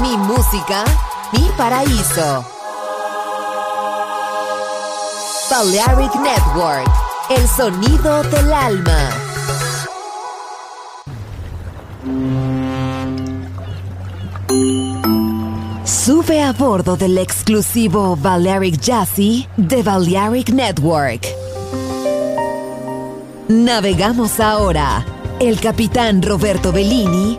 Mi música, mi paraíso. Balearic Network, el sonido del alma. Sube a bordo del exclusivo Balearic Jazzy de Balearic Network. Navegamos ahora. El capitán Roberto Bellini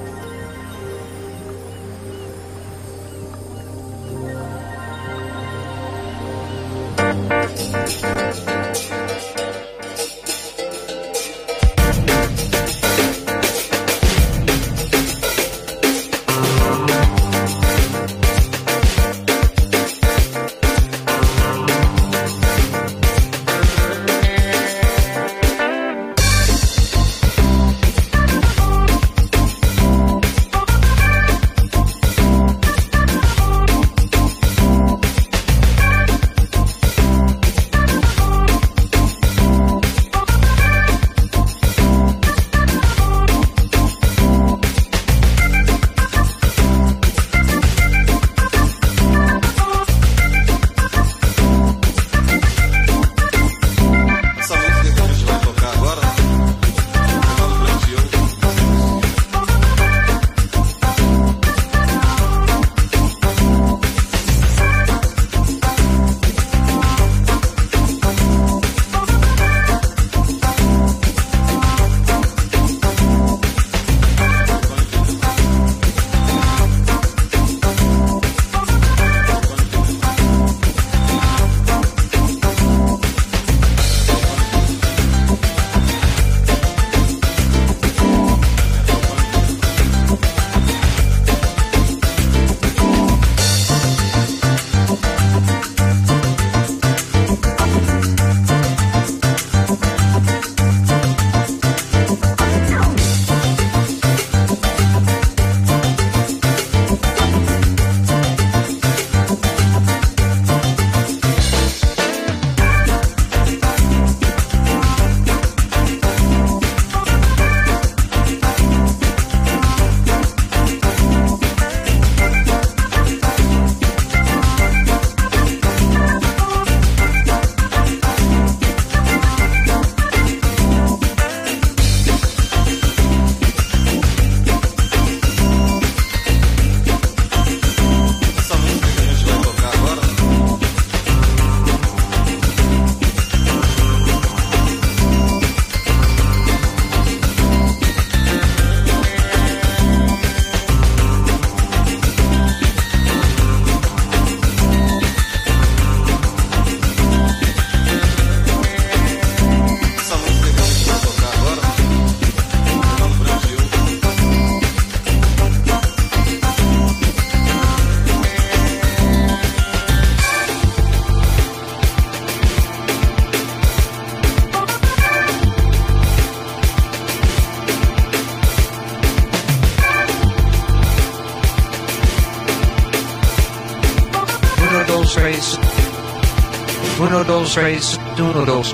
Uno, dos, tres. Uno, dos, tres. Uno, dos,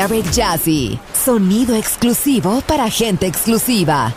Balearic Jazzy, sonido exclusivo para gente exclusiva.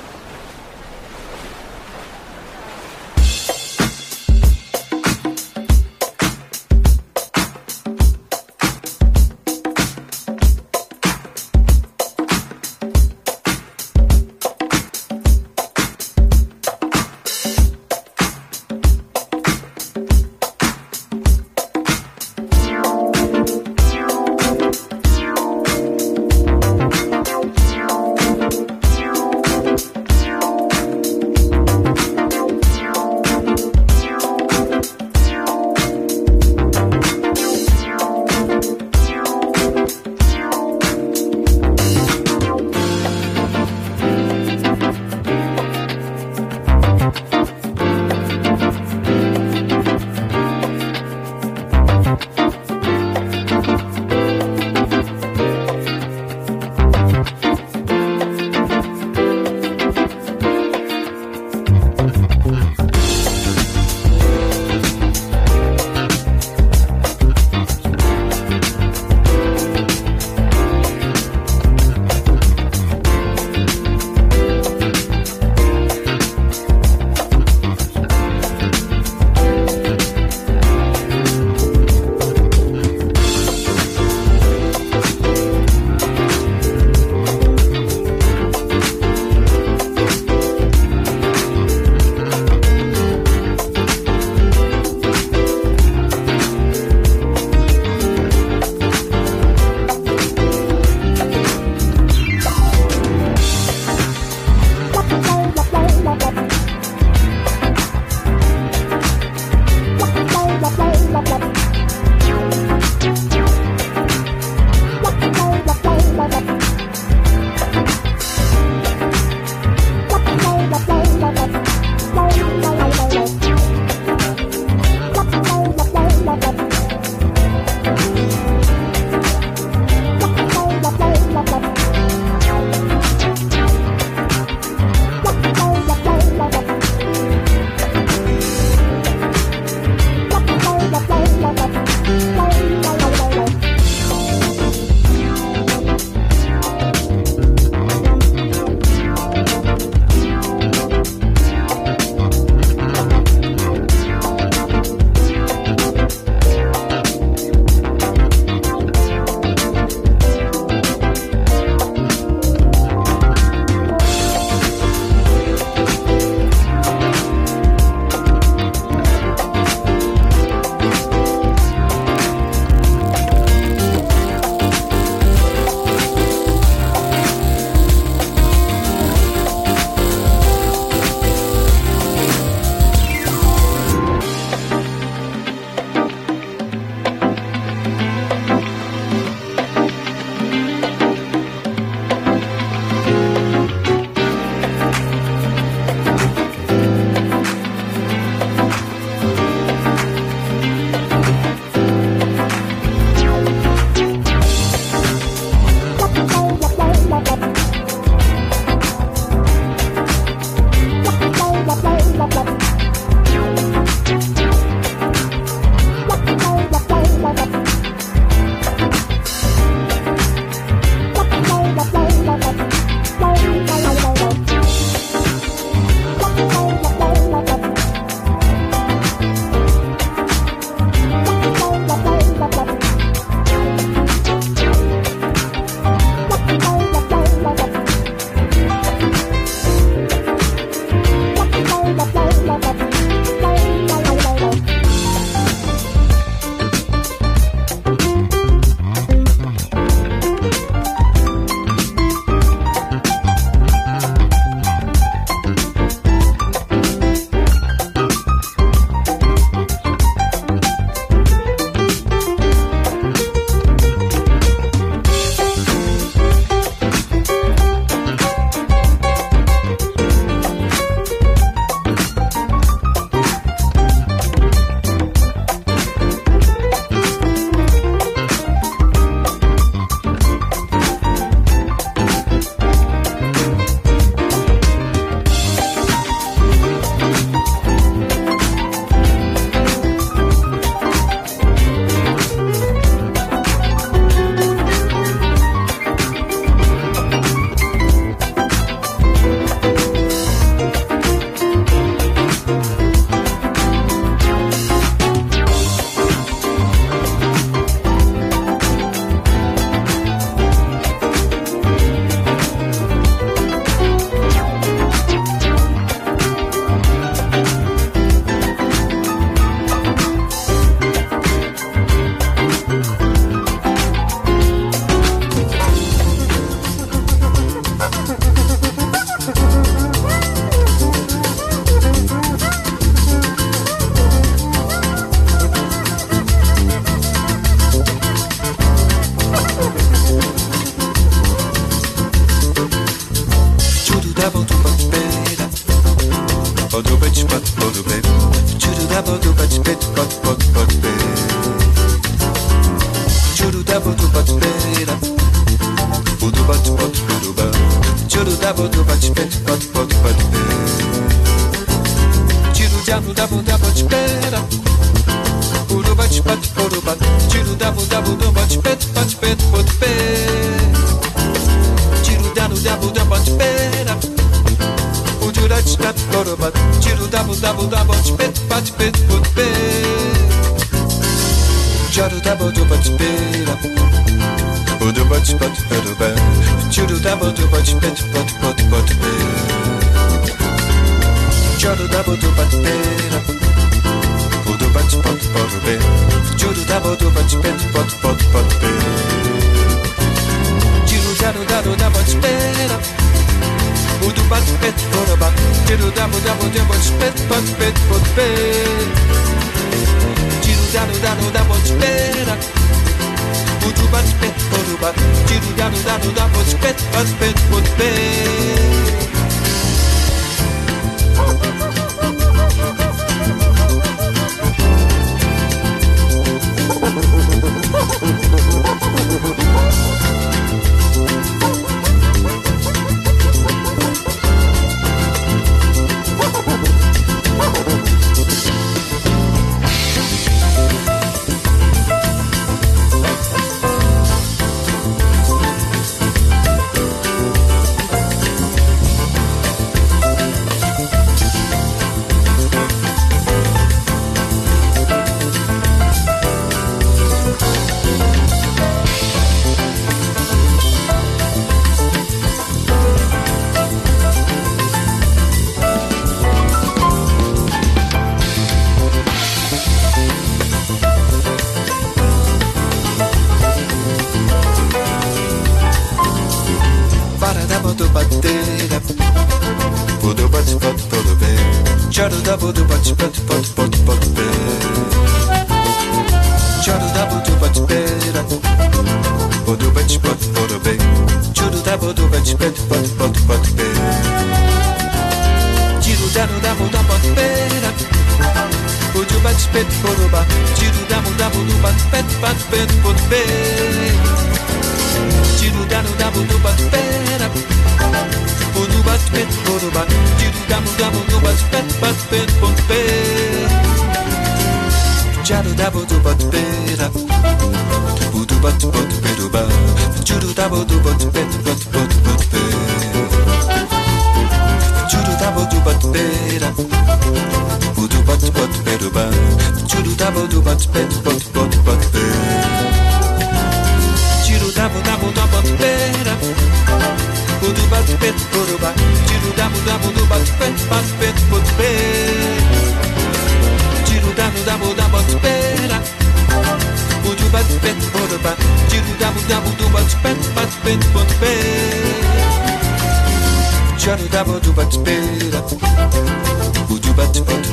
da Udu bat spet, tiro de Tiru da da da da bat spet, bat spet, dabo do bat pet pot pot pot pe Tiro dabo dabo do bat pera O do bat pet poroba Tiro dabo dabo do bat pet bat pet pot pe Tiro dabo dabo da bat pera O do bat pet poroba Tiro dabo dabo do bat pet bat pet pot pe Tiro dabo do bat pera O do bat pet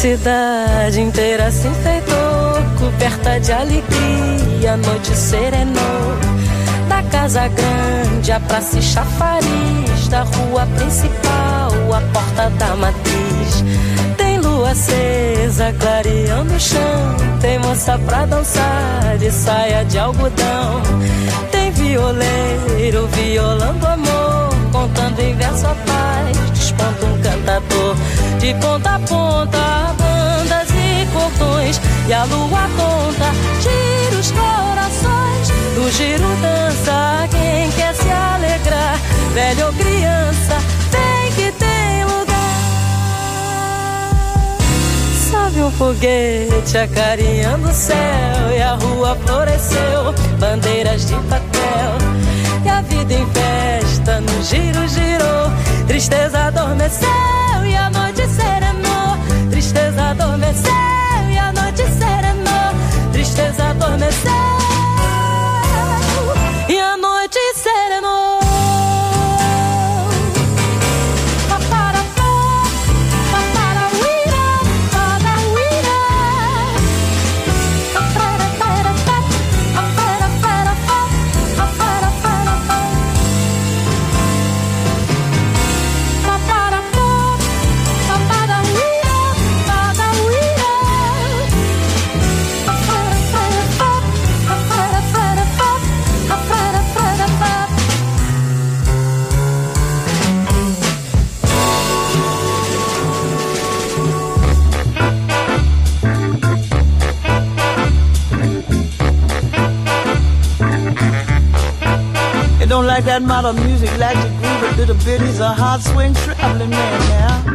Cidade inteira se enfeitou, coberta de alegria, a noite serenou. Da casa grande, a praça e chafariz, da rua principal, a porta da matriz. Tem lua acesa, clareando o chão, tem moça pra dançar de saia de algodão. Tem violeiro violando amor, contando em verso a paz, desponta um cantador de ponta a ponta, bandas e cordões, e a lua conta, gira os corações, do giro dança quem quer se alegrar, velho ou criança, tem que ter lugar. Sobe um foguete acarinhando o céu, e a rua floresceu, bandeiras de papel, e a vida em festa no giro girou, tristeza adormeceu adormeceu e noite será amor. Tristeza adormeceu. That modern music like to groove a little bit. He's a hard swing traveling man now.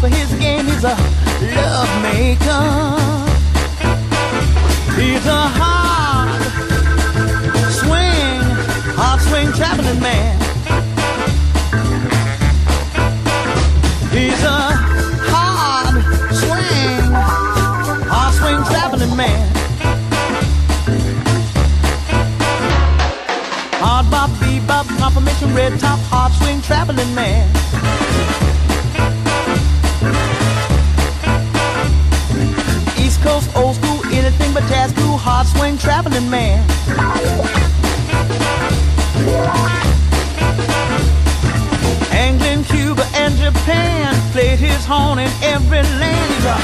For his game. He's a love maker. He's a hard swing, hard swing traveling man. He's a hard swing, hard swing traveling man. Hard bop, bebop, confirmation, red top, hard swing traveling man. Anything but cool, hard swing traveling man. England, Cuba, and Japan played his horn in every land. He's a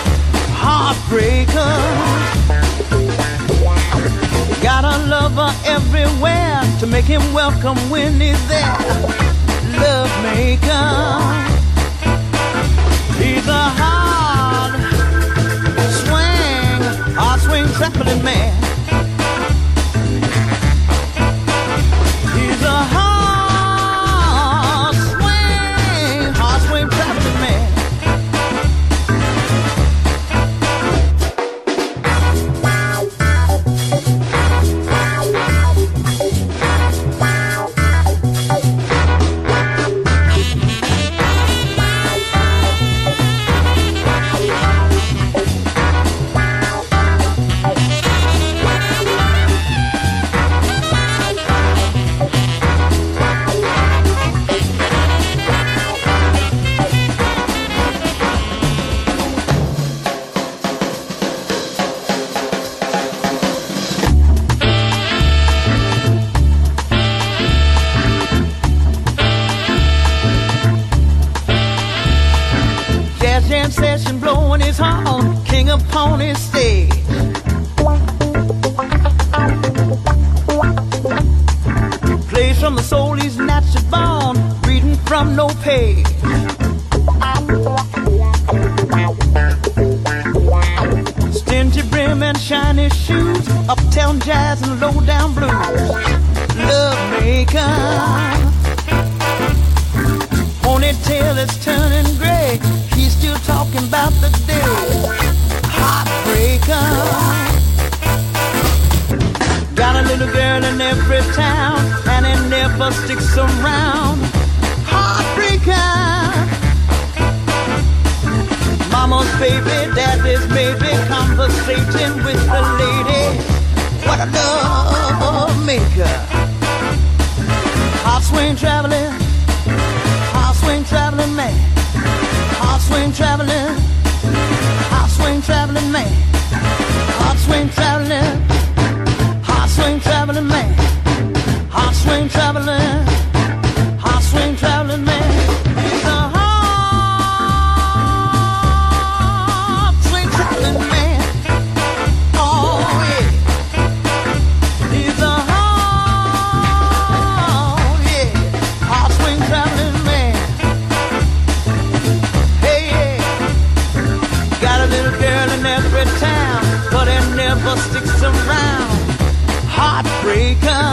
heartbreaker. Got a lover everywhere to make him welcome when he's there. Love maker. He's a hard traveling man. Maker. Ponytail is turning gray. He's still talking about the day. Heartbreaker. Got a little girl in every town, and it never sticks around. Heartbreaker. Mama's baby, daddy's maybe conversating with the lady. What a love maker. Hot swing traveling. Hot swing traveling man. Hot swing traveling. Hot swing traveling man. Hot swing traveling. Hot swing traveling man. Hot swing traveling. Hot swing traveling man. Heartbreaker.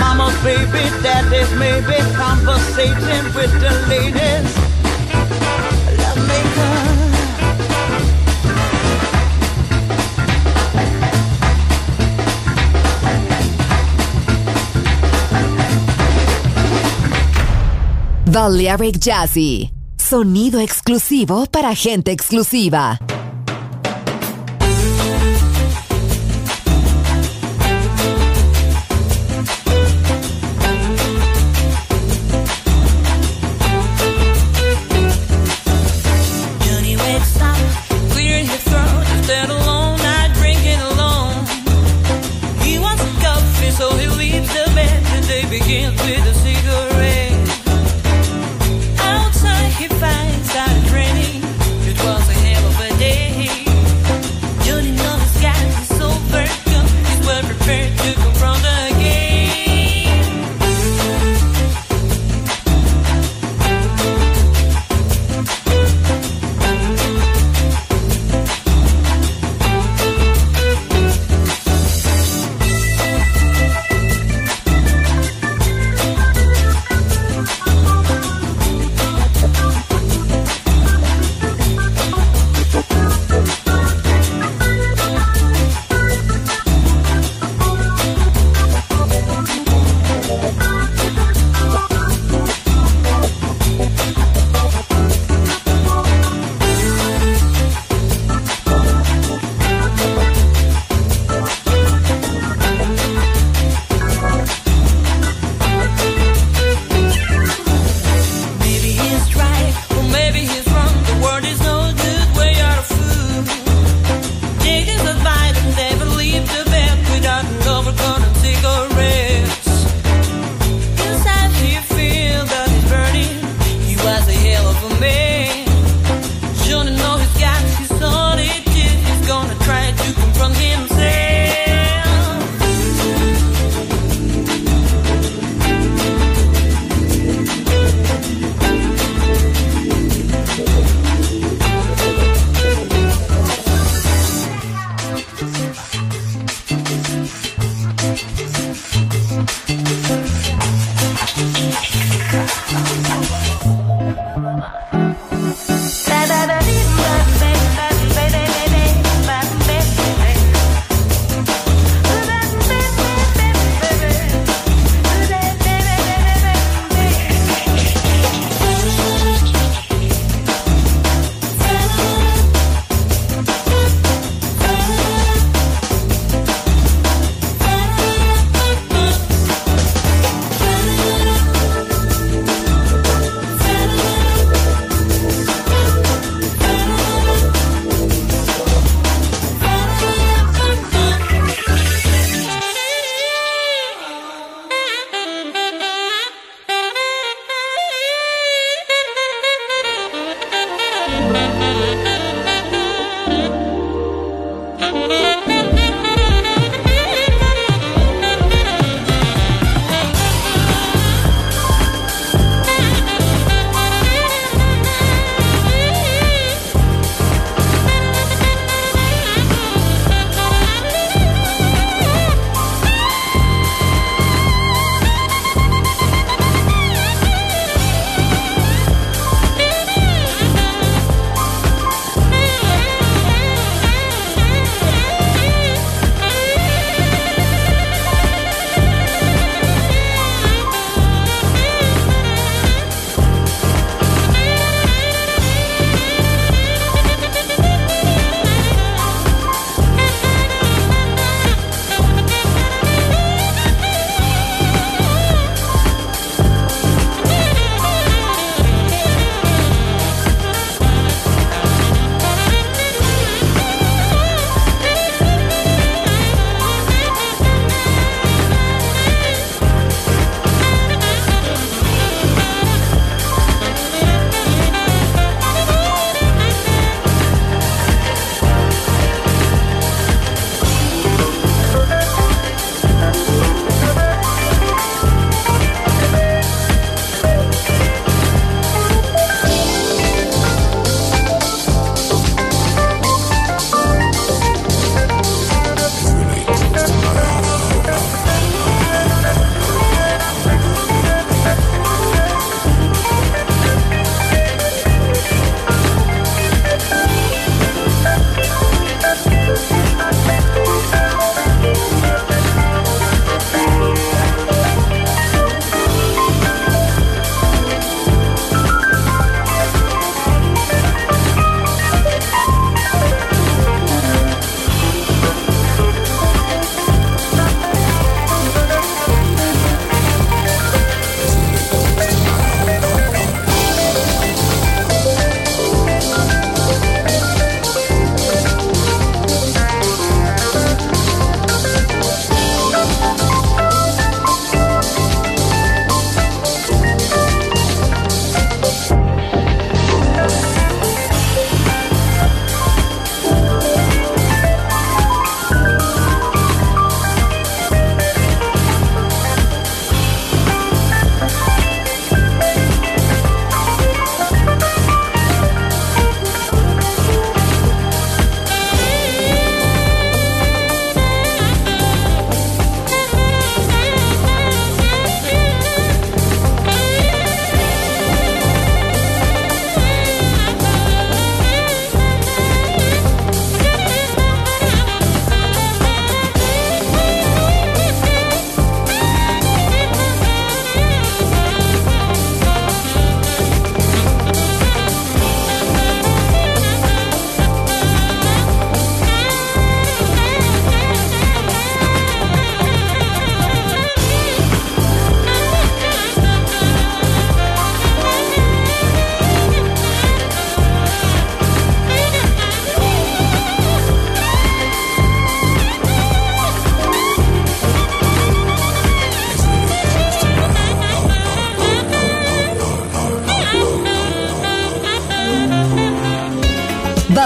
Mama's baby, daddy's maybe conversating with the ladies. Love. Balearic Jazzy. Sonido exclusivo para gente exclusiva.